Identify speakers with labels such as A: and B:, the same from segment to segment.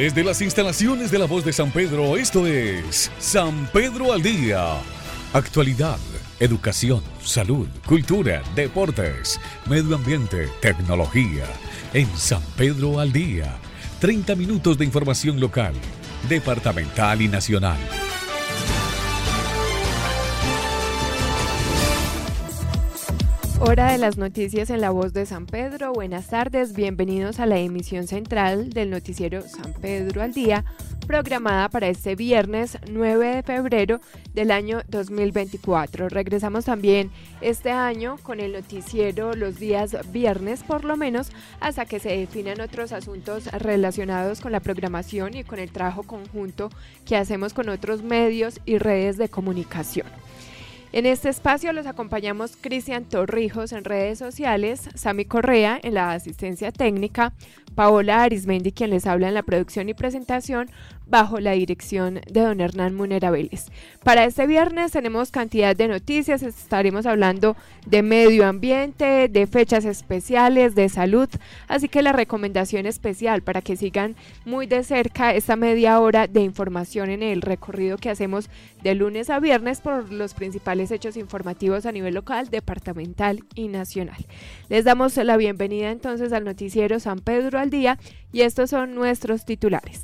A: Desde las instalaciones de la voz de San Pedro, esto es San Pedro al Día. Actualidad, educación, salud, cultura, deportes, medio ambiente, tecnología. En San Pedro al Día. 30 minutos de información local, departamental y nacional.
B: Hora de las noticias en la voz de San Pedro. Buenas tardes, bienvenidos a la emisión central del noticiero San Pedro al Día, programada para este viernes 9 de febrero del año 2024. Regresamos también este año con el noticiero los días viernes por lo menos hasta que se definan otros asuntos relacionados con la programación y con el trabajo conjunto que hacemos con otros medios y redes de comunicación. En este espacio los acompañamos Cristian Torrijos en redes sociales, Sami Correa en la asistencia técnica, Paola Arismendi quien les habla en la producción y presentación, bajo la dirección de don Hernán Munera Vélez. Para este viernes tenemos cantidad de noticias, estaremos hablando de medio ambiente, de fechas especiales, de salud, así que la recomendación especial para que sigan muy de cerca esta media hora de información en el recorrido que hacemos de lunes a viernes por los principales hechos informativos a nivel local, departamental y nacional. Les damos la bienvenida entonces al noticiero San Pedro al día y estos son nuestros titulares.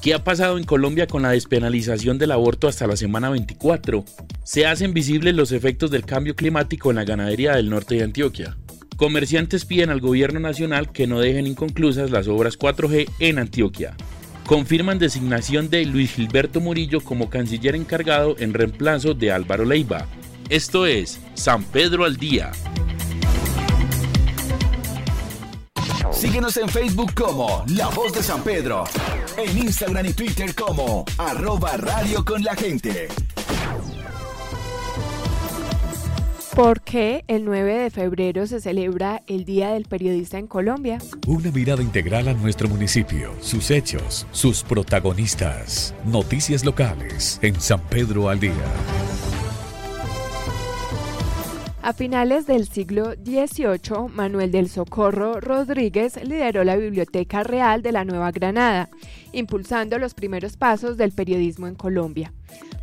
C: ¿Qué ha pasado en Colombia con la despenalización del aborto hasta la semana 24? Se hacen visibles los efectos del cambio climático en la ganadería del norte de Antioquia. Comerciantes piden al gobierno nacional que no dejen inconclusas las obras 4G en Antioquia. Confirman designación de Luis Gilberto Murillo como canciller encargado en reemplazo de Álvaro Leiva. Esto es San Pedro al Día.
D: Síguenos en Facebook como La Voz de San Pedro. En Instagram y Twitter como arroba radio con la gente.
B: ¿Por qué el 9 de febrero se celebra el Día del Periodista en Colombia?
A: Una mirada integral a nuestro municipio, sus hechos, sus protagonistas. Noticias locales en San Pedro al Día.
B: A finales del siglo XVIII, Manuel del Socorro Rodríguez lideró la Biblioteca Real de la Nueva Granada, impulsando los primeros pasos del periodismo en Colombia.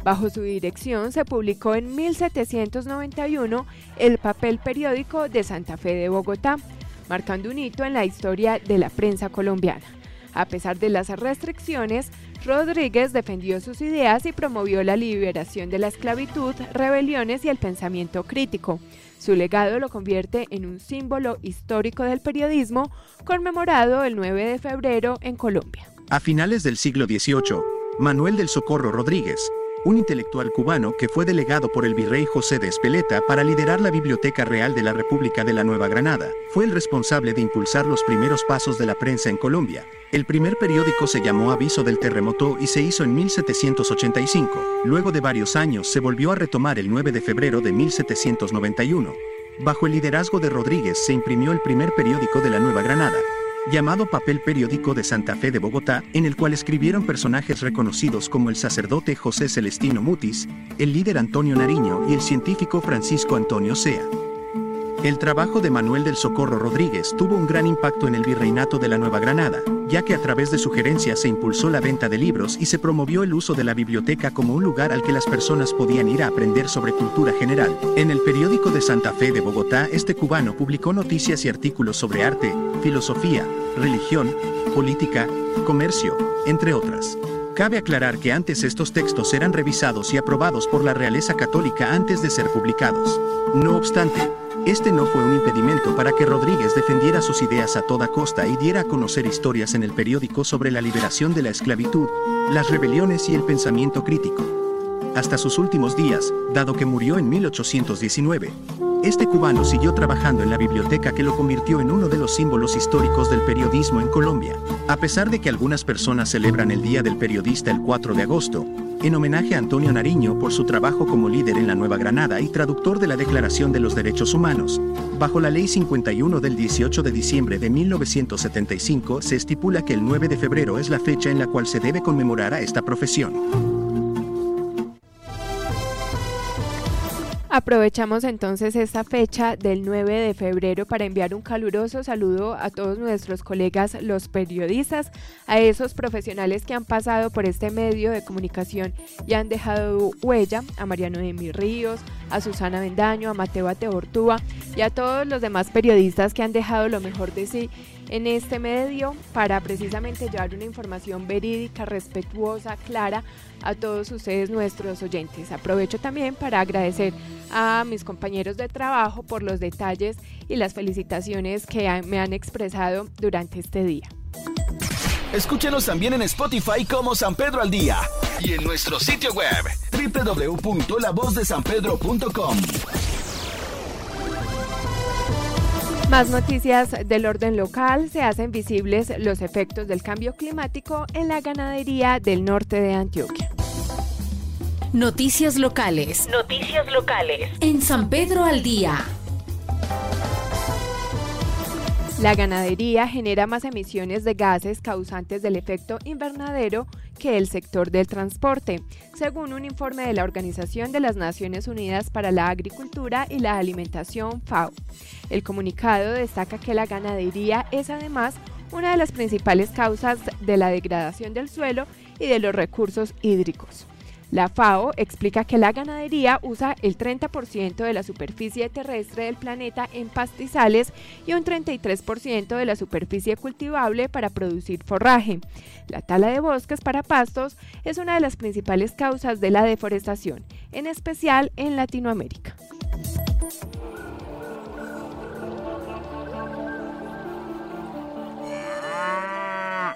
B: Bajo su dirección se publicó en 1791 el papel periódico de Santa Fe de Bogotá, marcando un hito en la historia de la prensa colombiana. A pesar de las restricciones, Rodríguez defendió sus ideas y promovió la liberación de la esclavitud, rebeliones y el pensamiento crítico. Su legado lo convierte en un símbolo histórico del periodismo, conmemorado el 9 de febrero en Colombia.
E: A finales del siglo XVIII, Manuel del Socorro Rodríguez, un intelectual cubano que fue delegado por el virrey José de Espeleta para liderar la Biblioteca Real de la República de la Nueva Granada, fue el responsable de impulsar los primeros pasos de la prensa en Colombia. El primer periódico se llamó Aviso del Terremoto y se hizo en 1785. Luego de varios años se volvió a retomar el 9 de febrero de 1791. Bajo el liderazgo de Rodríguez se imprimió el primer periódico de la Nueva Granada, llamado Papel Periódico de Santa Fe de Bogotá, en el cual escribieron personajes reconocidos como el sacerdote José Celestino Mutis, el líder Antonio Nariño y el científico Francisco Antonio Sea. El trabajo de Manuel del Socorro Rodríguez tuvo un gran impacto en el virreinato de la Nueva Granada, ya que a través de sugerencias se impulsó la venta de libros y se promovió el uso de la biblioteca como un lugar al que las personas podían ir a aprender sobre cultura general. En el periódico de Santa Fe de Bogotá, este cubano publicó noticias y artículos sobre arte, filosofía, religión, política, comercio, entre otras. Cabe aclarar que antes estos textos eran revisados y aprobados por la realeza católica antes de ser publicados. No obstante, este no fue un impedimento para que Rodríguez defendiera sus ideas a toda costa y diera a conocer historias en el periódico sobre la liberación de la esclavitud, las rebeliones y el pensamiento crítico. Hasta sus últimos días, dado que murió en 1819, Este cubano siguió trabajando en la biblioteca que lo convirtió en uno de los símbolos históricos del periodismo en Colombia. A pesar de que algunas personas celebran el Día del Periodista el 4 de agosto, en homenaje a Antonio Nariño por su trabajo como líder en la Nueva Granada y traductor de la Declaración de los Derechos Humanos. Bajo la Ley 51 del 18 de diciembre de 1975 se estipula que el 9 de febrero es la fecha en la cual se debe conmemorar a esta profesión.
B: Aprovechamos entonces esta fecha del 9 de febrero para enviar un caluroso saludo a todos nuestros colegas los periodistas, a esos profesionales que han pasado por este medio de comunicación y han dejado huella, a Mariano de Ríos, a Susana Bendaño, a Mateo Ateortúa y a todos los demás periodistas que han dejado lo mejor de sí en este medio para precisamente llevar una información verídica, respetuosa, clara a todos ustedes nuestros oyentes. Aprovecho también para agradecer a mis compañeros de trabajo por los detalles y las felicitaciones que me han expresado durante este día.
D: Escúchenos también en Spotify como San Pedro al Día y en nuestro sitio web www.lavozdesanpedro.com.
B: Más noticias del orden local. Se hacen visibles los efectos del cambio climático en la ganadería del norte de Antioquia.
F: Noticias locales.
G: Noticias locales.
F: En San Pedro al Día.
B: La ganadería genera más emisiones de gases causantes del efecto invernadero que el sector del transporte, según un informe de la Organización de las Naciones Unidas para la Agricultura y la Alimentación FAO. El comunicado destaca que la ganadería es además una de las principales causas de la degradación del suelo y de los recursos hídricos. La FAO explica que la ganadería usa el 30% de la superficie terrestre del planeta en pastizales y un 33% de la superficie cultivable para producir forraje. La tala de bosques para pastos es una de las principales causas de la deforestación, en especial en Latinoamérica.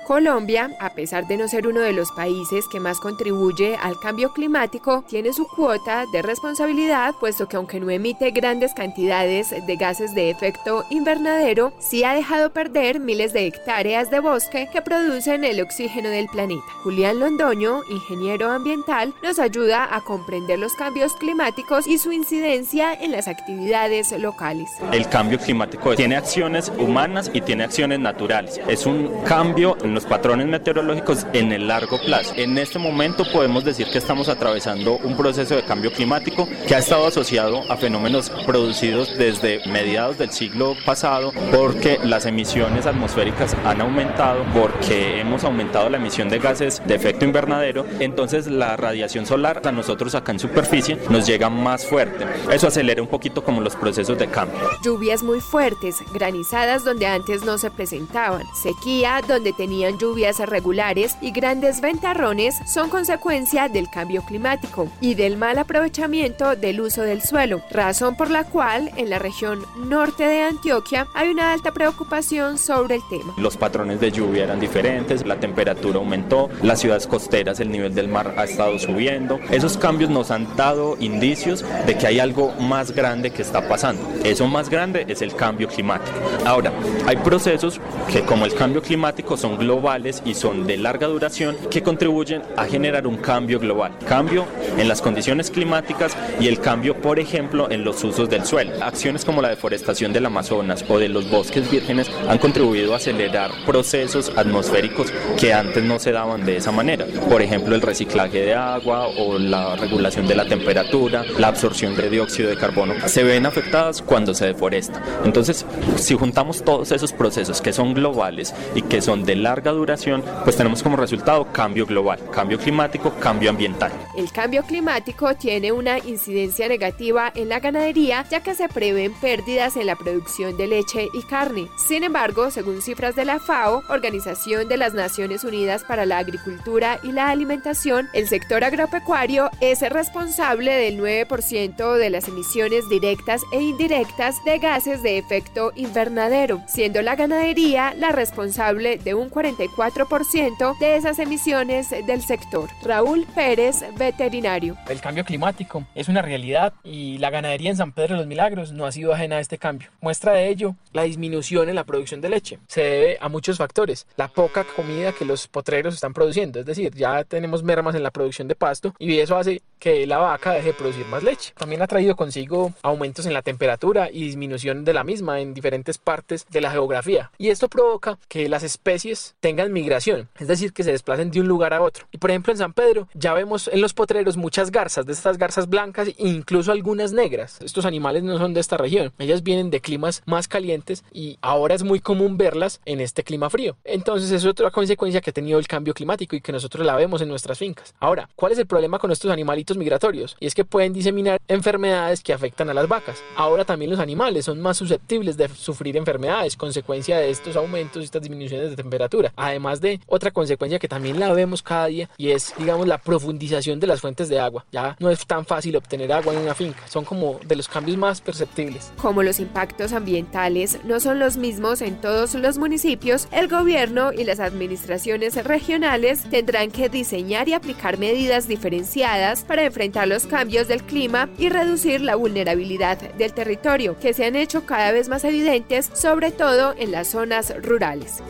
B: Colombia, a pesar de no ser uno de los países que más contribuye al cambio climático, tiene su cuota de responsabilidad, puesto que aunque no emite grandes cantidades de gases de efecto invernadero, sí ha dejado perder miles de hectáreas de bosque que producen el oxígeno del planeta. Julián Londoño, ingeniero ambiental, nos ayuda a comprender los cambios climáticos y su incidencia en las actividades locales.
H: El cambio climático tiene acciones humanas y tiene acciones naturales. Es un cambio en los patrones meteorológicos en el largo plazo. En este momento podemos decir que estamos atravesando un proceso de cambio climático que ha estado asociado a fenómenos producidos desde mediados del siglo pasado porque las emisiones atmosféricas han aumentado, porque hemos aumentado la emisión de gases de efecto invernadero, entonces la radiación solar a nosotros acá en superficie nos llega más fuerte. Eso acelera un poquito como los procesos de cambio.
B: Lluvias muy fuertes, granizadas donde antes no se presentaban, sequía donde tenían lluvias irregulares y grandes ventarrones son consecuencia del cambio climático y del mal aprovechamiento del uso del suelo, razón por la cual en la región norte de Antioquia hay una alta preocupación sobre el tema.
H: Los patrones de lluvia eran diferentes, la temperatura aumentó, las ciudades costeras, el nivel del mar ha estado subiendo. Esos cambios nos han dado indicios de que hay algo más grande que está pasando. Eso más grande es el cambio climático. Ahora, hay procesos que como el cambio climático son globales globales y son de larga duración que contribuyen a generar un cambio global. Cambio en las condiciones climáticas y el cambio, por ejemplo, en los usos del suelo. Acciones como la deforestación del Amazonas o de los bosques vírgenes han contribuido a acelerar procesos atmosféricos que antes no se daban de esa manera. Por ejemplo, el reciclaje de agua o la regulación de la temperatura, la absorción de dióxido de carbono, se ven afectadas cuando se deforesta. Entonces, si juntamos todos esos procesos que son globales y que son de larga duración, pues tenemos como resultado cambio global, cambio climático, cambio ambiental.
B: El cambio climático tiene una incidencia negativa en la ganadería, ya que se prevén pérdidas en la producción de leche y carne. Sin embargo, según cifras de la FAO, Organización de las Naciones Unidas para la Agricultura y la Alimentación, el sector agropecuario es responsable del 9% de las emisiones directas e indirectas de gases de efecto invernadero, siendo la ganadería la responsable de un 40 44% de esas emisiones del sector. Raúl Pérez, veterinario.
G: El cambio climático es una realidad y la ganadería en San Pedro de los Milagros no ha sido ajena a este cambio. Muestra de ello la disminución en la producción de leche. Se debe a muchos factores. La poca comida que los potreros están produciendo, es decir, ya tenemos mermas en la producción de pasto y eso hace que la vaca deje de producir más leche. También ha traído consigo aumentos en la temperatura y disminución de la misma en diferentes partes de la geografía. Y esto provoca que las especies tengan migración, es decir, que se desplacen de un lugar a otro. Y por ejemplo en San Pedro ya vemos en los potreros muchas garzas, de estas garzas blancas e incluso algunas negras. Estos animales no son de esta región, ellas vienen de climas más calientes y ahora es muy común verlas en este clima frío. Entonces es otra consecuencia que ha tenido el cambio climático y que nosotros la vemos en nuestras fincas. Ahora, ¿cuál es el problema con estos animalitos migratorios? Y es que pueden diseminar enfermedades que afectan a las vacas. Ahora también los animales son más susceptibles de sufrir enfermedades, consecuencia de estos aumentos y estas disminuciones de temperatura. Además de otra consecuencia que también la vemos cada día y es, digamos, la profundización de las fuentes de agua. Ya no es tan fácil obtener agua en una finca. Son como de los cambios más perceptibles.
B: Como los impactos ambientales no son los mismos en todos los municipios, el gobierno y las administraciones regionales tendrán que diseñar y aplicar medidas diferenciadas para enfrentar los cambios del clima y reducir la vulnerabilidad del territorio, que se han hecho cada vez más evidentes, sobre todo en las zonas rurales.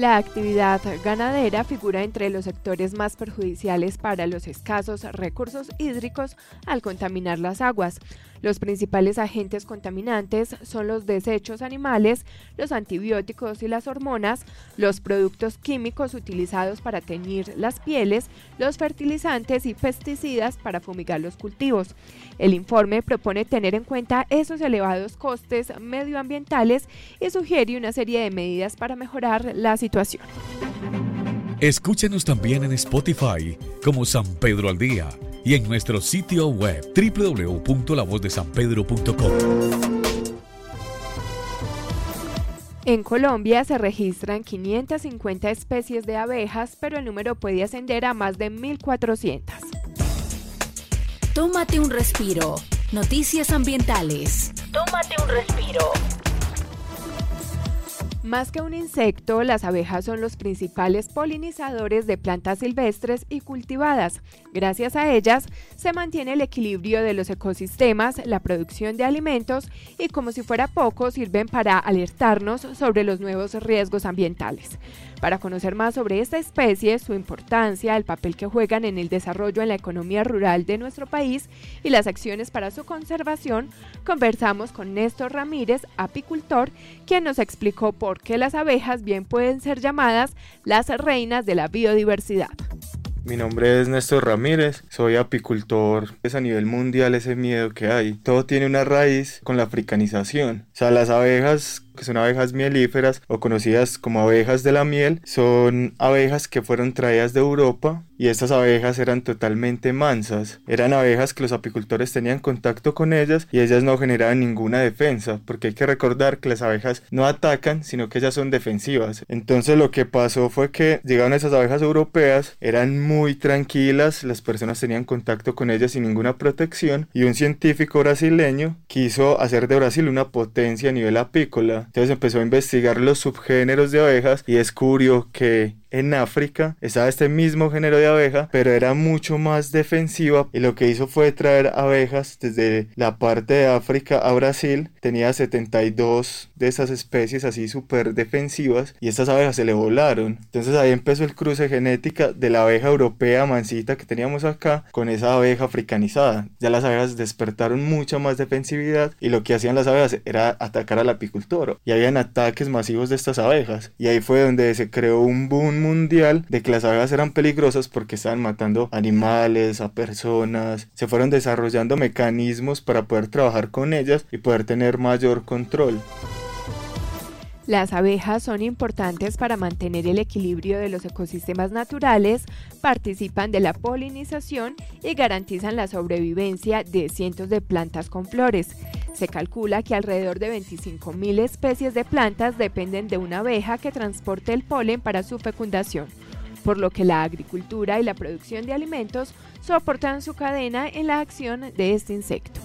B: La actividad ganadera figura entre los sectores más perjudiciales para los escasos recursos hídricos al contaminar las aguas. Los principales agentes contaminantes son los desechos animales, los antibióticos y las hormonas, los productos químicos utilizados para teñir las pieles, los fertilizantes y pesticidas para fumigar los cultivos. El informe propone tener en cuenta esos elevados costes medioambientales y sugiere una serie de medidas para mejorar la situación.
A: Escúchenos también en Spotify como San Pedro al Día y en nuestro sitio web www.lavozdesanpedro.com.
B: En Colombia se registran 550 especies de abejas, pero el número puede ascender a más de 1.400.
F: Tómate un respiro. Noticias ambientales. Tómate un respiro.
B: Más que un insecto, las abejas son los principales polinizadores de plantas silvestres y cultivadas. Gracias a ellas se mantiene el equilibrio de los ecosistemas, la producción de alimentos y como si fuera poco sirven para alertarnos sobre los nuevos riesgos ambientales. Para conocer más sobre esta especie, su importancia, el papel que juegan en el desarrollo en la economía rural de nuestro país y las acciones para su conservación, conversamos con Néstor Ramírez, apicultor, quien nos explicó por qué las abejas bien pueden ser llamadas las reinas de la biodiversidad.
I: Mi nombre es Néstor Ramírez, soy apicultor. Es a nivel mundial ese miedo que hay. Todo tiene una raíz con la africanización. O sea, las abejas que son abejas mielíferas o conocidas como abejas de la miel, son abejas que fueron traídas de Europa y estas abejas eran totalmente mansas. Eran abejas que los apicultores tenían contacto con ellas y ellas no generaban ninguna defensa, porque hay que recordar que las abejas no atacan, sino que ellas son defensivas. Entonces lo que pasó fue que llegaron esas abejas europeas, eran muy tranquilas, las personas tenían contacto con ellas sin ninguna protección y un científico brasileño quiso hacer de Brasil una potencia a nivel apícola entonces empezó a investigar los subgéneros de abejas y descubrió que en África estaba este mismo género de abeja, pero era mucho más defensiva y lo que hizo fue traer abejas desde la parte de África a Brasil. Tenía 72 de esas especies así súper defensivas y estas abejas se le volaron. Entonces ahí empezó el cruce genética de la abeja europea mansita que teníamos acá con esa abeja africanizada. Ya las abejas despertaron mucha más defensividad y lo que hacían las abejas era atacar al apicultor y habían ataques masivos de estas abejas y ahí fue donde se creó un boom mundial de que las abejas eran peligrosas porque estaban matando animales, a personas. Se fueron desarrollando mecanismos para poder trabajar con ellas y poder tener mayor control.
B: Las abejas son importantes para mantener el equilibrio de los ecosistemas naturales, participan de la polinización y garantizan la sobrevivencia de cientos de plantas con flores. Se calcula que alrededor de 25.000 especies de plantas dependen de una abeja que transporte el polen para su fecundación, por lo que la agricultura y la producción de alimentos soportan su cadena en la acción de este insecto.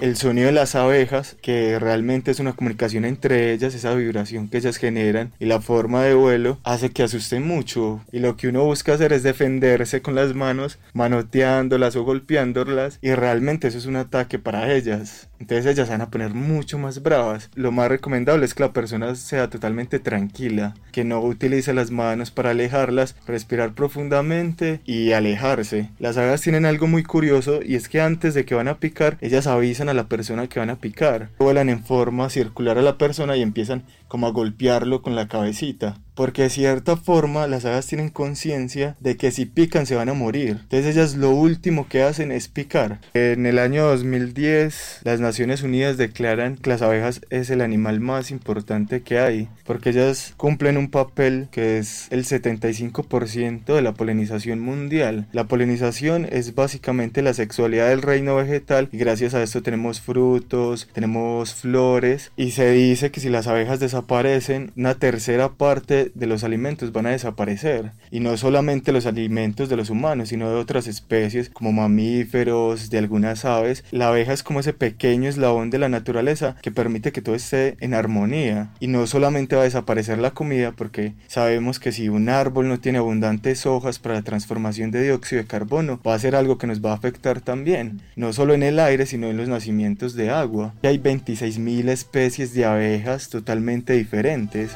I: El sonido de las abejas, que realmente es una comunicación entre ellas, esa vibración que ellas generan y la forma de vuelo hace que asusten mucho. Y lo que uno busca hacer es defenderse con las manos, manoteándolas o golpeándolas y realmente eso es un ataque para ellas. Entonces ellas van a poner mucho más bravas. Lo más recomendable es que la persona sea totalmente tranquila, que no utilice las manos para alejarlas, respirar profundamente y alejarse. Las abejas tienen algo muy curioso y es que antes de que van a picar, ellas avisan a la persona que van a picar. Vuelan en forma circular a la persona y empiezan como a golpearlo con la cabecita. Porque de cierta forma las abejas tienen conciencia de que si pican se van a morir. Entonces ellas lo último que hacen es picar. En el año 2010 las Naciones Unidas declaran que las abejas es el animal más importante que hay. Porque ellas cumplen un papel que es el 75% de la polinización mundial. La polinización es básicamente la sexualidad del reino vegetal y gracias a esto tenemos frutos, tenemos flores y se dice que si las abejas desaparecen, una tercera parte de los alimentos van a desaparecer. Y no solamente los alimentos de los humanos, sino de otras especies como mamíferos, de algunas aves. La abeja es como ese pequeño eslabón de la naturaleza que permite que todo esté en armonía. Y no solamente va a desaparecer la comida, porque sabemos que si un árbol no tiene abundantes hojas para la transformación de dióxido de carbono, va a ser algo que nos va a afectar también. No solo en el aire, sino en los nacimientos de agua. Y hay 26.000 especies de abejas totalmente diferentes.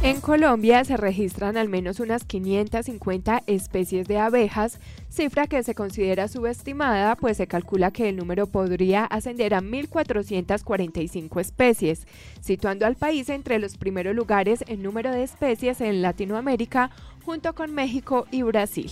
B: En Colombia se registran al menos unas 550 especies de abejas, cifra que se considera subestimada, pues se calcula que el número podría ascender a 1.445 especies, situando al país entre los primeros lugares en número de especies en Latinoamérica, junto con México y Brasil.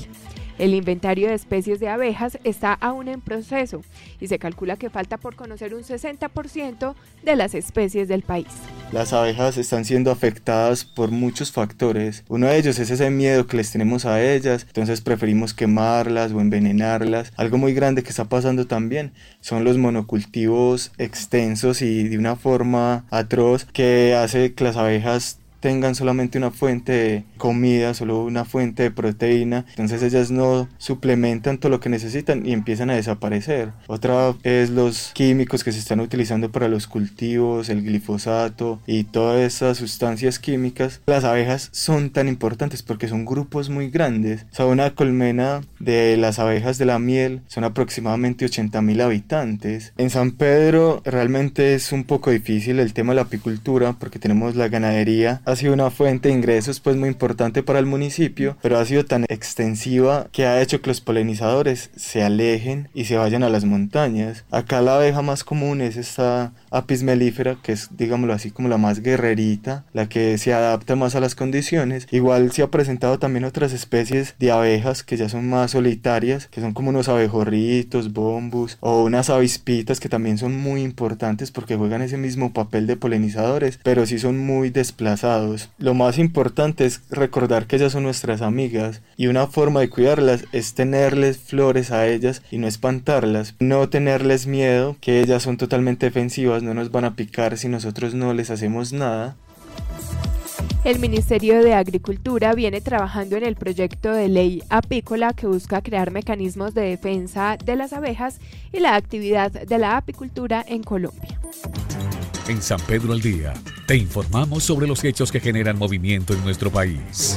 B: El inventario de especies de abejas está aún en proceso y se calcula que falta por conocer un 60% de las especies del país.
I: Las abejas están siendo afectadas por muchos factores. Uno de ellos es ese miedo que les tenemos a ellas, entonces preferimos quemarlas o envenenarlas. Algo muy grande que está pasando también son los monocultivos extensos y de una forma atroz que hace que las abejas tengan solamente una fuente de comida, solo una fuente de proteína, entonces ellas no suplementan todo lo que necesitan y empiezan a desaparecer. Otra es los químicos que se están utilizando para los cultivos, el glifosato y todas esas sustancias químicas. Las abejas son tan importantes porque son grupos muy grandes. O sea, una colmena de las abejas de la miel son aproximadamente 80 mil habitantes. En San Pedro realmente es un poco difícil el tema de la apicultura porque tenemos la ganadería. Ha sido una fuente de ingresos pues muy importante para el municipio, pero ha sido tan extensiva que ha hecho que los polinizadores se alejen y se vayan a las montañas. Acá la abeja más común es esta apis mellifera, que es digámoslo así como la más guerrerita, la que se adapta más a las condiciones. Igual se ha presentado también otras especies de abejas que ya son más solitarias, que son como unos abejorritos, bombus o unas avispitas que también son muy importantes porque juegan ese mismo papel de polinizadores, pero sí son muy desplazados. Lo más importante es recordar que ellas son nuestras amigas y una forma de cuidarlas es tenerles flores a ellas y no espantarlas, no tenerles miedo, que ellas son totalmente defensivas, no nos van a picar si nosotros no les hacemos nada.
B: El Ministerio de Agricultura viene trabajando en el proyecto de ley apícola que busca crear mecanismos de defensa de las abejas y la actividad de la apicultura en Colombia.
A: En San Pedro al Día, te informamos sobre los hechos que generan movimiento en nuestro país.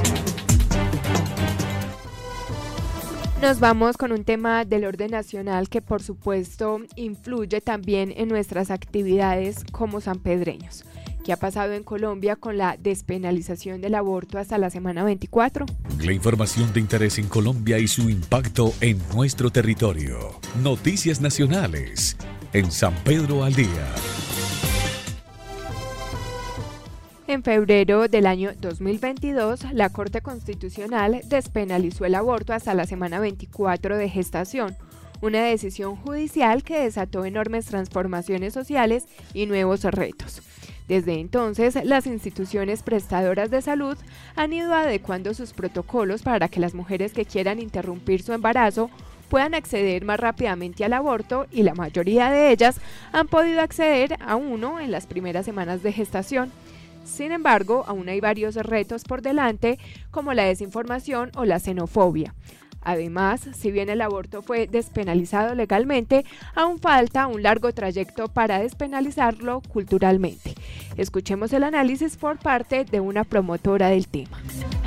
B: Nos vamos con un tema del orden nacional que por supuesto influye también en nuestras actividades como sanpedreños. ¿Qué ha pasado en Colombia con la despenalización del aborto hasta la semana 24?
A: La información de interés en Colombia y su impacto en nuestro territorio. Noticias nacionales en San Pedro al Día.
B: En febrero del año 2022, la Corte Constitucional despenalizó el aborto hasta la semana 24 de gestación, una decisión judicial que desató enormes transformaciones sociales y nuevos retos. Desde entonces, las instituciones prestadoras de salud han ido adecuando sus protocolos para que las mujeres que quieran interrumpir su embarazo puedan acceder más rápidamente al aborto y la mayoría de ellas han podido acceder a uno en las primeras semanas de gestación. Sin embargo, aún hay varios retos por delante, como la desinformación o la xenofobia. Además, si bien el aborto fue despenalizado legalmente, aún falta un largo trayecto para despenalizarlo culturalmente. Escuchemos el análisis por parte de una promotora del tema.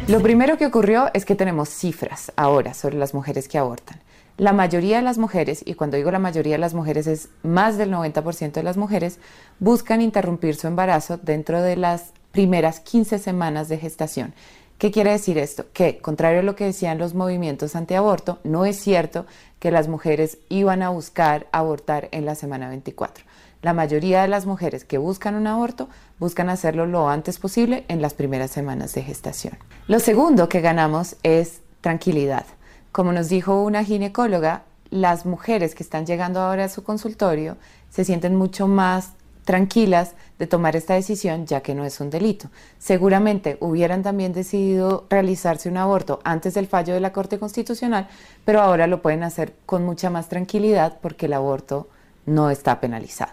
J: Lo primero que ocurrió es que tenemos cifras ahora sobre las mujeres que abortan. La mayoría de las mujeres, y cuando digo la mayoría de las mujeres es más del 90% de las mujeres, buscan interrumpir su embarazo dentro de las primeras 15 semanas de gestación. ¿Qué quiere decir esto? Que, contrario a lo que decían los movimientos antiaborto, no es cierto que las mujeres iban a buscar abortar en la semana 24. La mayoría de las mujeres que buscan un aborto buscan hacerlo lo antes posible en las primeras semanas de gestación. Lo segundo que ganamos es tranquilidad. Como nos dijo una ginecóloga, las mujeres que están llegando ahora a su consultorio se sienten mucho más tranquilas de tomar esta decisión ya que no es un delito. Seguramente hubieran también decidido realizarse un aborto antes del fallo de la Corte Constitucional, pero ahora lo pueden hacer con mucha más tranquilidad porque el aborto no está penalizado.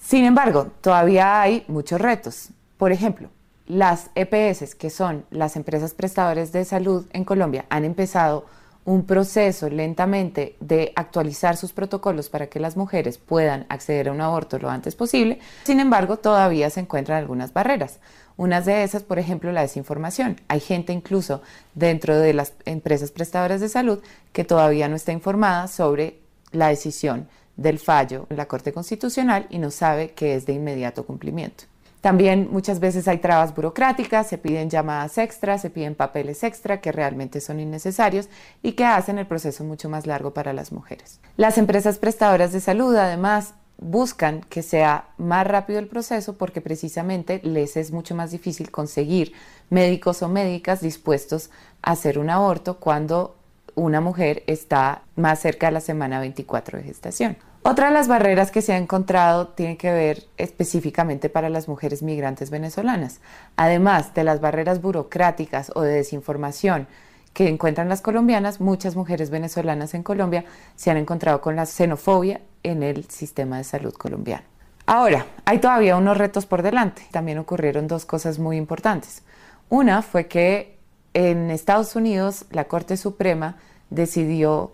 J: Sin embargo, todavía hay muchos retos. Por ejemplo, las EPS, que son las empresas prestadoras de salud en Colombia, han empezado un proceso lentamente de actualizar sus protocolos para que las mujeres puedan acceder a un aborto lo antes posible. Sin embargo, todavía se encuentran algunas barreras. Unas de esas, por ejemplo, la desinformación. Hay gente incluso dentro de las empresas prestadoras de salud que todavía no está informada sobre la decisión del fallo en la Corte Constitucional y no sabe que es de inmediato cumplimiento. También muchas veces hay trabas burocráticas, se piden llamadas extras, se piden papeles extra que realmente son innecesarios y que hacen el proceso mucho más largo para las mujeres. Las empresas prestadoras de salud además buscan que sea más rápido el proceso porque precisamente les es mucho más difícil conseguir médicos o médicas dispuestos a hacer un aborto cuando una mujer está más cerca de la semana 24 de gestación. Otra de las barreras que se ha encontrado tiene que ver específicamente para las mujeres migrantes venezolanas. Además de las barreras burocráticas o de desinformación que encuentran las colombianas, muchas mujeres venezolanas en Colombia se han encontrado con la xenofobia en el sistema de salud colombiano. Ahora, hay todavía unos retos por delante. También ocurrieron dos cosas muy importantes. Una fue que en Estados Unidos la Corte Suprema decidió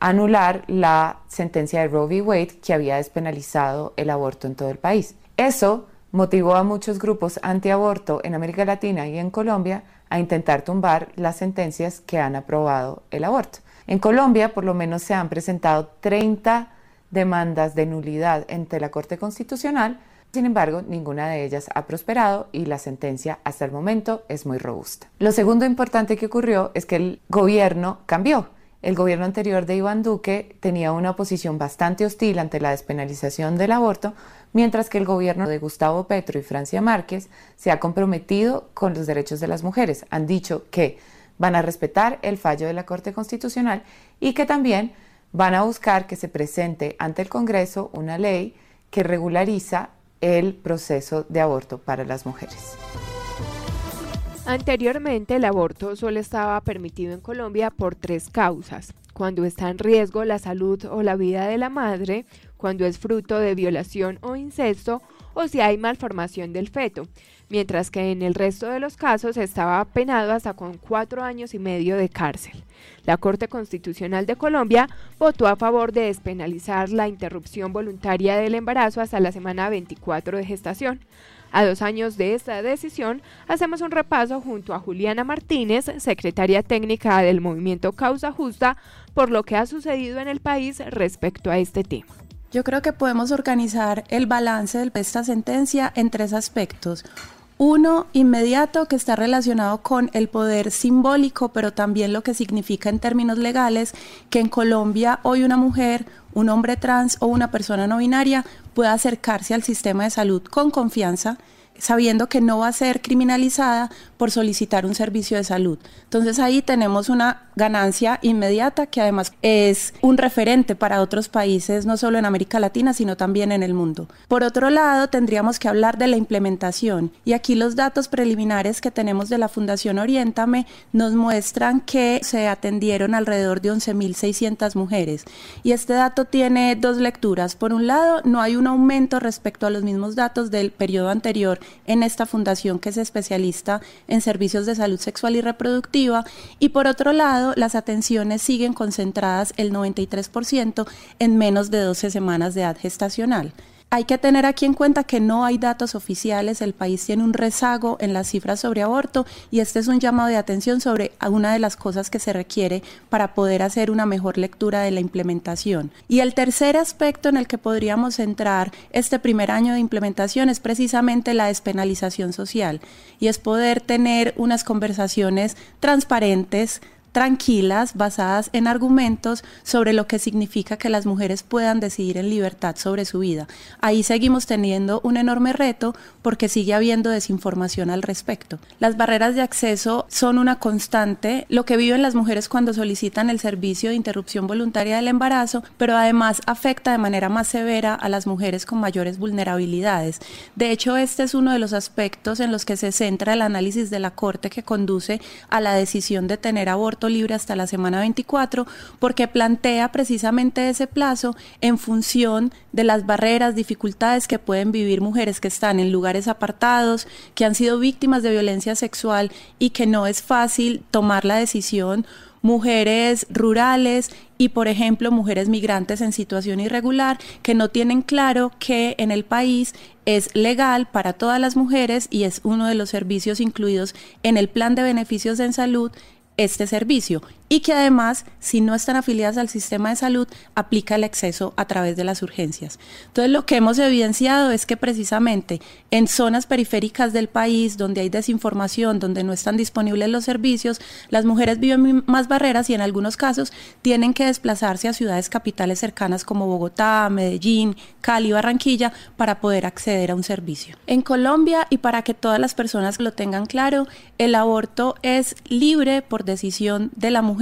J: anular la sentencia de Roe v. Wade que había despenalizado el aborto en todo el país. Eso motivó a muchos grupos antiaborto en América Latina y en Colombia a intentar tumbar las sentencias que han aprobado el aborto. En Colombia, por lo menos, se han presentado 30 demandas de nulidad ante la Corte Constitucional, sin embargo, ninguna de ellas ha prosperado y la sentencia hasta el momento es muy robusta. Lo segundo importante que ocurrió es que el gobierno cambió el gobierno anterior de Iván Duque tenía una posición bastante hostil ante la despenalización del aborto, mientras que el gobierno de Gustavo Petro y Francia Márquez se ha comprometido con los derechos de las mujeres. Han dicho que van a respetar el fallo de la Corte Constitucional y que también van a buscar que se presente ante el Congreso una ley que regulariza el proceso de aborto para las mujeres.
B: Anteriormente el aborto solo estaba permitido en Colombia por tres causas. Cuando está en riesgo la salud o la vida de la madre, cuando es fruto de violación o incesto o si hay malformación del feto, mientras que en el resto de los casos estaba penado hasta con cuatro años y medio de cárcel. La Corte Constitucional de Colombia votó a favor de despenalizar la interrupción voluntaria del embarazo hasta la semana 24 de gestación. A dos años de esta decisión, hacemos un repaso junto a Juliana Martínez, secretaria técnica del movimiento Causa Justa, por lo que ha sucedido en el país respecto a este tema.
K: Yo creo que podemos organizar el balance de esta sentencia en tres aspectos. Uno inmediato que está relacionado con el poder simbólico, pero también lo que significa en términos legales que en Colombia hoy una mujer, un hombre trans o una persona no binaria pueda acercarse al sistema de salud con confianza sabiendo que no va a ser criminalizada por solicitar un servicio de salud. Entonces ahí tenemos una ganancia inmediata que además es un referente para otros países, no solo en América Latina, sino también en el mundo. Por otro lado, tendríamos que hablar de la implementación y aquí los datos preliminares que tenemos de la Fundación Oriéntame nos muestran que se atendieron alrededor de 11.600 mujeres y este dato tiene dos lecturas. Por un lado, no hay un aumento respecto a los mismos datos del periodo anterior en esta fundación que es especialista en servicios de salud sexual y reproductiva y por otro lado, las atenciones siguen concentradas el 93% en menos de 12 semanas de edad gestacional. Hay que tener aquí en cuenta que no hay datos oficiales, el país tiene un rezago en las cifras sobre aborto y este es un llamado de atención sobre una de las cosas que se requiere para poder hacer una mejor lectura de la implementación. Y el tercer aspecto en el que podríamos entrar este primer año de implementación es precisamente la despenalización social y es poder tener unas conversaciones transparentes, tranquilas, basadas en argumentos sobre lo que significa que las mujeres puedan decidir en libertad sobre su vida. Ahí seguimos teniendo un enorme reto porque sigue habiendo desinformación al respecto. Las barreras de acceso son una constante, lo que viven las mujeres cuando solicitan el servicio de interrupción voluntaria del embarazo, pero además afecta de manera más severa a las mujeres con mayores vulnerabilidades. De hecho, este es uno de los aspectos en los que se centra el análisis de la Corte que conduce a la decisión de tener aborto libre hasta la semana 24 porque plantea precisamente ese plazo en función de las barreras, dificultades que pueden vivir mujeres que están en lugares apartados, que han sido víctimas de violencia sexual y que no es fácil tomar la decisión. Mujeres rurales y, por ejemplo, mujeres migrantes en situación irregular que no tienen claro que en el país es legal para todas las mujeres y es uno de los servicios incluidos en el plan de beneficios en salud este servicio y que además, si no están afiliadas al sistema de salud, aplica el acceso a través de las urgencias. Entonces, lo que hemos evidenciado es que precisamente en zonas periféricas del país, donde hay desinformación, donde no están disponibles los servicios, las mujeres viven más barreras y en algunos casos tienen que desplazarse a ciudades capitales cercanas como Bogotá, Medellín, Cali, Barranquilla, para poder acceder a un servicio. En Colombia, y para que todas las personas lo tengan claro, el aborto es libre por decisión de la mujer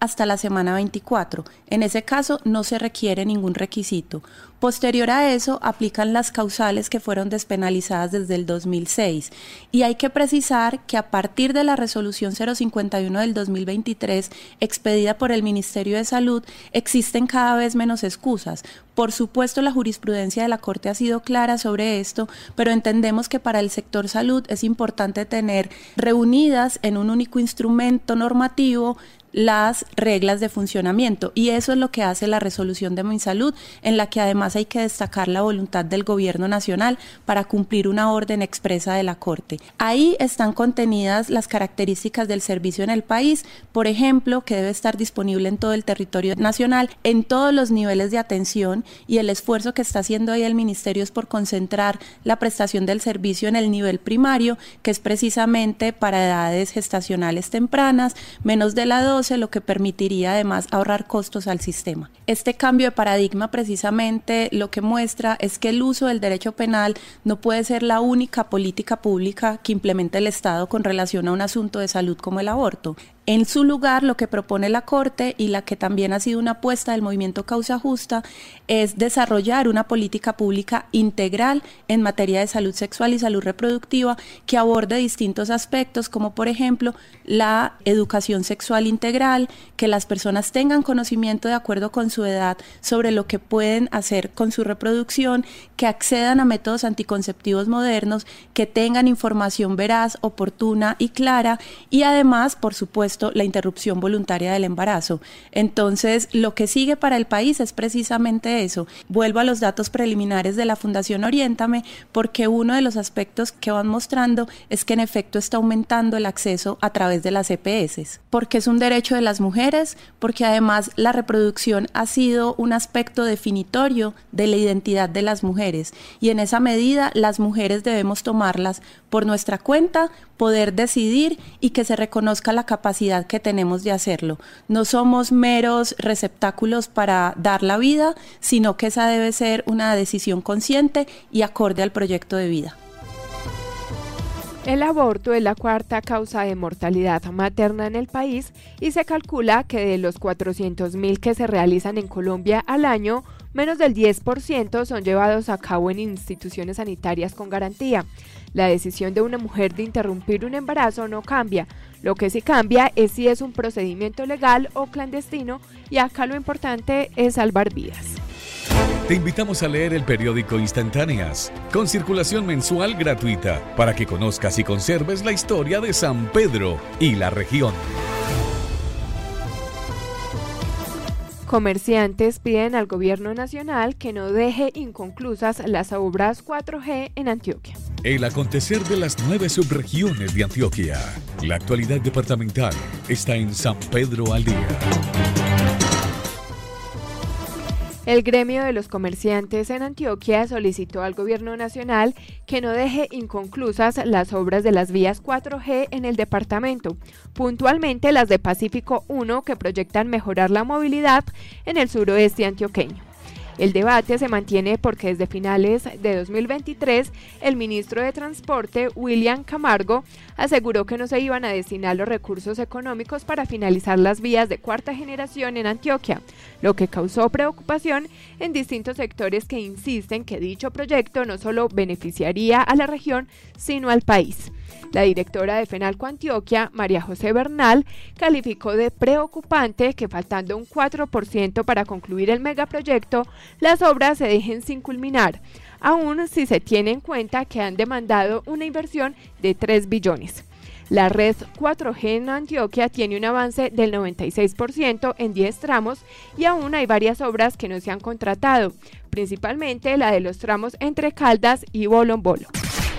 K: hasta la semana 24. En ese caso no se requiere ningún requisito. Posterior a eso, aplican las causales que fueron despenalizadas desde el 2006. Y hay que precisar que a partir de la resolución 051 del 2023, expedida por el Ministerio de Salud, existen cada vez menos excusas. Por supuesto, la jurisprudencia de la Corte ha sido clara sobre esto, pero entendemos que para el sector salud es importante tener reunidas en un único instrumento normativo las reglas de funcionamiento y eso es lo que hace la resolución de MinSalud en la que además hay que destacar la voluntad del gobierno nacional para cumplir una orden expresa de la Corte. Ahí están contenidas las características del servicio en el país, por ejemplo, que debe estar disponible en todo el territorio nacional, en todos los niveles de atención y el esfuerzo que está haciendo ahí el Ministerio es por concentrar la prestación del servicio en el nivel primario, que es precisamente para edades gestacionales tempranas, menos de la 12, lo que permitiría además ahorrar costos al sistema. Este cambio de paradigma precisamente lo que muestra es que el uso del derecho penal no puede ser la única política pública que implemente el Estado con relación a un asunto de salud como el aborto. En su lugar, lo que propone la Corte y la que también ha sido una apuesta del movimiento Causa Justa es desarrollar una política pública integral en materia de salud sexual y salud reproductiva que aborde distintos aspectos, como por ejemplo la educación sexual integral, que las personas tengan conocimiento de acuerdo con su edad sobre lo que pueden hacer con su reproducción, que accedan a métodos anticonceptivos modernos, que tengan información veraz, oportuna y clara y además, por la interrupción voluntaria del embarazo. Entonces, lo que sigue para el país es precisamente eso. Vuelvo a los datos preliminares de la Fundación Oriéntame, porque uno de los aspectos que van mostrando es que en efecto está aumentando el acceso a través de las EPS, porque es un derecho de las mujeres, porque además la reproducción ha sido un aspecto definitorio de la identidad de las mujeres y en esa medida las mujeres debemos tomarlas por nuestra cuenta, poder decidir y que se reconozca la capacidad que tenemos de hacerlo. No somos meros receptáculos para dar la vida, sino que esa debe ser una decisión consciente y acorde al proyecto de vida.
B: El aborto es la cuarta causa de mortalidad materna en el país y se calcula que de los 400.000 que se realizan en Colombia al año, menos del 10% son llevados a cabo en instituciones sanitarias con garantía. La decisión de una mujer de interrumpir un embarazo no cambia. Lo que sí cambia es si es un procedimiento legal o clandestino y acá lo importante es salvar vidas.
A: Te invitamos a leer el periódico Instantáneas, con circulación mensual gratuita, para que conozcas y conserves la historia de San Pedro y la región.
B: Comerciantes piden al gobierno nacional que no deje inconclusas las obras 4G en Antioquia.
A: El acontecer de las nueve subregiones de Antioquia. La actualidad departamental está en San Pedro al día.
B: El gremio de los comerciantes en Antioquia solicitó al gobierno nacional que no deje inconclusas las obras de las vías 4G en el departamento, puntualmente las de Pacífico 1 que proyectan mejorar la movilidad en el suroeste antioqueño. El debate se mantiene porque desde finales de 2023 el ministro de Transporte, William Camargo, aseguró que no se iban a destinar los recursos económicos para finalizar las vías de cuarta generación en Antioquia, lo que causó preocupación en distintos sectores que insisten que dicho proyecto no solo beneficiaría a la región, sino al país. La directora de FENALCO Antioquia, María José Bernal, calificó de preocupante que faltando un 4% para concluir el megaproyecto, las obras se dejen sin culminar, aún si se tiene en cuenta que han demandado una inversión de 3 billones. La red 4G en Antioquia tiene un avance del 96% en 10 tramos y aún hay varias obras que no se han contratado, principalmente la de los tramos entre Caldas y Bolombolo.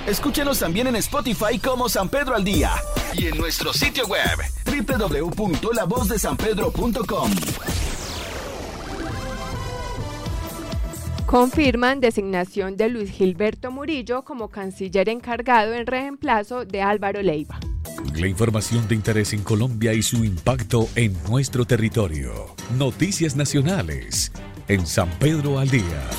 D: Escúchenos también en Spotify como San Pedro al Día y en nuestro sitio web www.lavozdesanpedro.com.
B: Confirman designación de Luis Gilberto Murillo como canciller encargado en reemplazo de Álvaro Leiva.
A: La información de interés en Colombia y su impacto en nuestro territorio. Noticias nacionales en San Pedro al Día.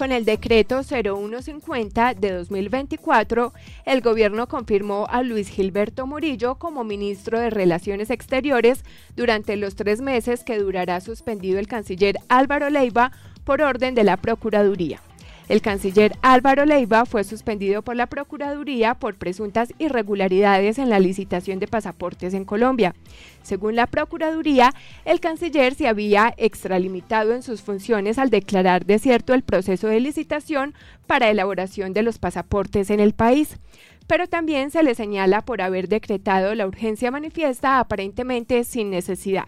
B: Con el decreto 0150 de 2024, el gobierno confirmó a Luis Gilberto Murillo como ministro de Relaciones Exteriores durante los tres meses que durará suspendido el canciller Álvaro Leiva por orden de la Procuraduría. El canciller Álvaro Leiva fue suspendido por la Procuraduría por presuntas irregularidades en la licitación de pasaportes en Colombia. Según la Procuraduría, el canciller se había extralimitado en sus funciones al declarar desierto el proceso de licitación para elaboración de los pasaportes en el país pero también se le señala por haber decretado la urgencia manifiesta aparentemente sin necesidad.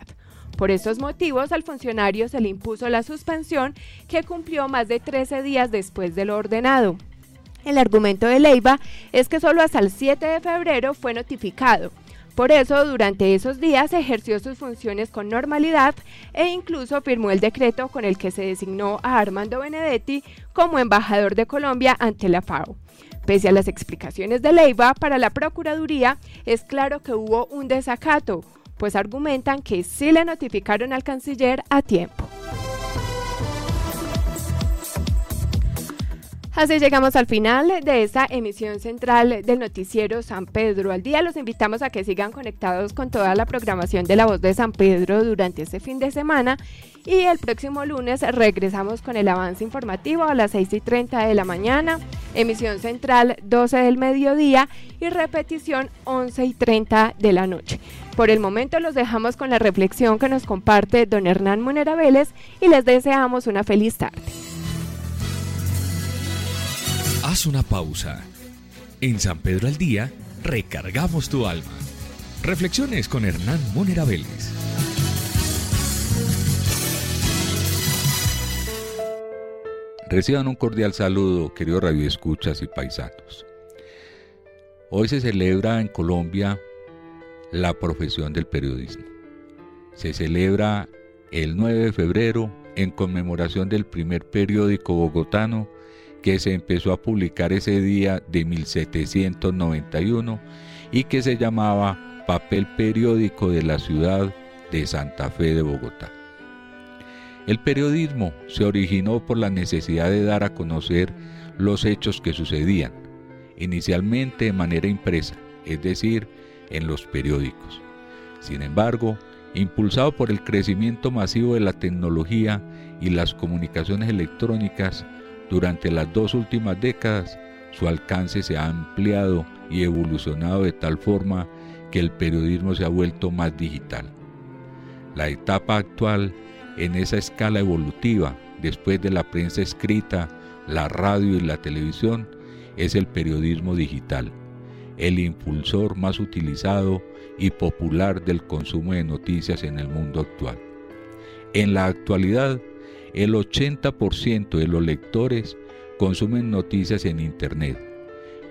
B: Por estos motivos, al funcionario se le impuso la suspensión que cumplió más de 13 días después de lo ordenado. El argumento de Leiva es que solo hasta el 7 de febrero fue notificado. Por eso, durante esos días ejerció sus funciones con normalidad e incluso firmó el decreto con el que se designó a Armando Benedetti como embajador de Colombia ante la FAO. Pese a las explicaciones de Leiva para la Procuraduría, es claro que hubo un desacato, pues argumentan que sí le notificaron al canciller a tiempo. Así llegamos al final de esta emisión central del noticiero San Pedro al día. Los invitamos a que sigan conectados con toda la programación de la voz de San Pedro durante este fin de semana y el próximo lunes regresamos con el avance informativo a las 6 y 30 de la mañana, emisión central 12 del mediodía y repetición 11 y 30 de la noche. Por el momento los dejamos con la reflexión que nos comparte don Hernán Monera Vélez y les deseamos una feliz tarde.
A: Haz una pausa. En San Pedro al Día, recargamos tu alma. Reflexiones con Hernán Monera Vélez.
L: Reciban un cordial saludo, queridos radioescuchas y paisanos. Hoy se celebra en Colombia la profesión del periodismo. Se celebra el 9 de febrero en conmemoración del primer periódico bogotano que se empezó a publicar ese día de 1791 y que se llamaba Papel Periódico de la ciudad de Santa Fe de Bogotá. El periodismo se originó por la necesidad de dar a conocer los hechos que sucedían, inicialmente de manera impresa, es decir, en los periódicos. Sin embargo, impulsado por el crecimiento masivo de la tecnología y las comunicaciones electrónicas, durante las dos últimas décadas su alcance se ha ampliado y evolucionado de tal forma que el periodismo se ha vuelto más digital. La etapa actual en esa escala evolutiva, después de la prensa escrita, la radio y la televisión, es el periodismo digital el impulsor más utilizado y popular del consumo de noticias en el mundo actual. En la actualidad, el 80% de los lectores consumen noticias en Internet,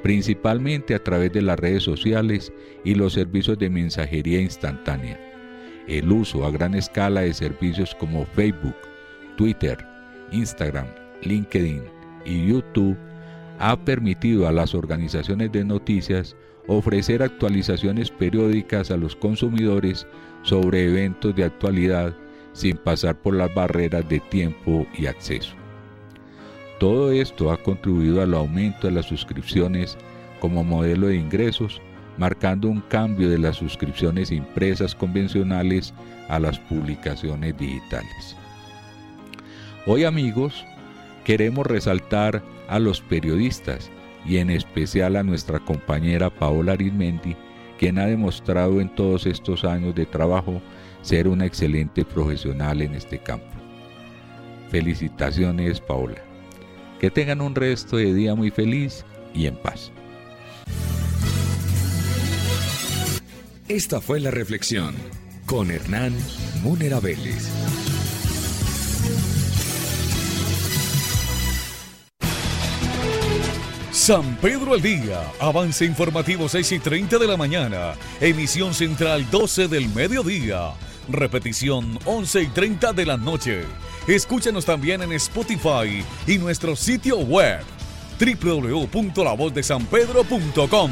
L: principalmente a través de las redes sociales y los servicios de mensajería instantánea. El uso a gran escala de servicios como Facebook, Twitter, Instagram, LinkedIn y YouTube ha permitido a las organizaciones de noticias ofrecer actualizaciones periódicas a los consumidores sobre eventos de actualidad sin pasar por las barreras de tiempo y acceso. Todo esto ha contribuido al aumento de las suscripciones como modelo de ingresos, marcando un cambio de las suscripciones impresas convencionales a las publicaciones digitales. Hoy amigos, queremos resaltar a los periodistas y en especial a nuestra compañera Paola Arismendi, quien ha demostrado en todos estos años de trabajo ser una excelente profesional en este campo. Felicitaciones Paola. Que tengan un resto de día muy feliz y en paz.
A: Esta fue la reflexión con Hernán Munera Vélez. San Pedro al Día, avance informativo 6 y 30 de la mañana, emisión central 12 del mediodía, repetición 11 y 30 de la noche. Escúchanos también en Spotify y nuestro sitio web www.lavozdesanpedro.com.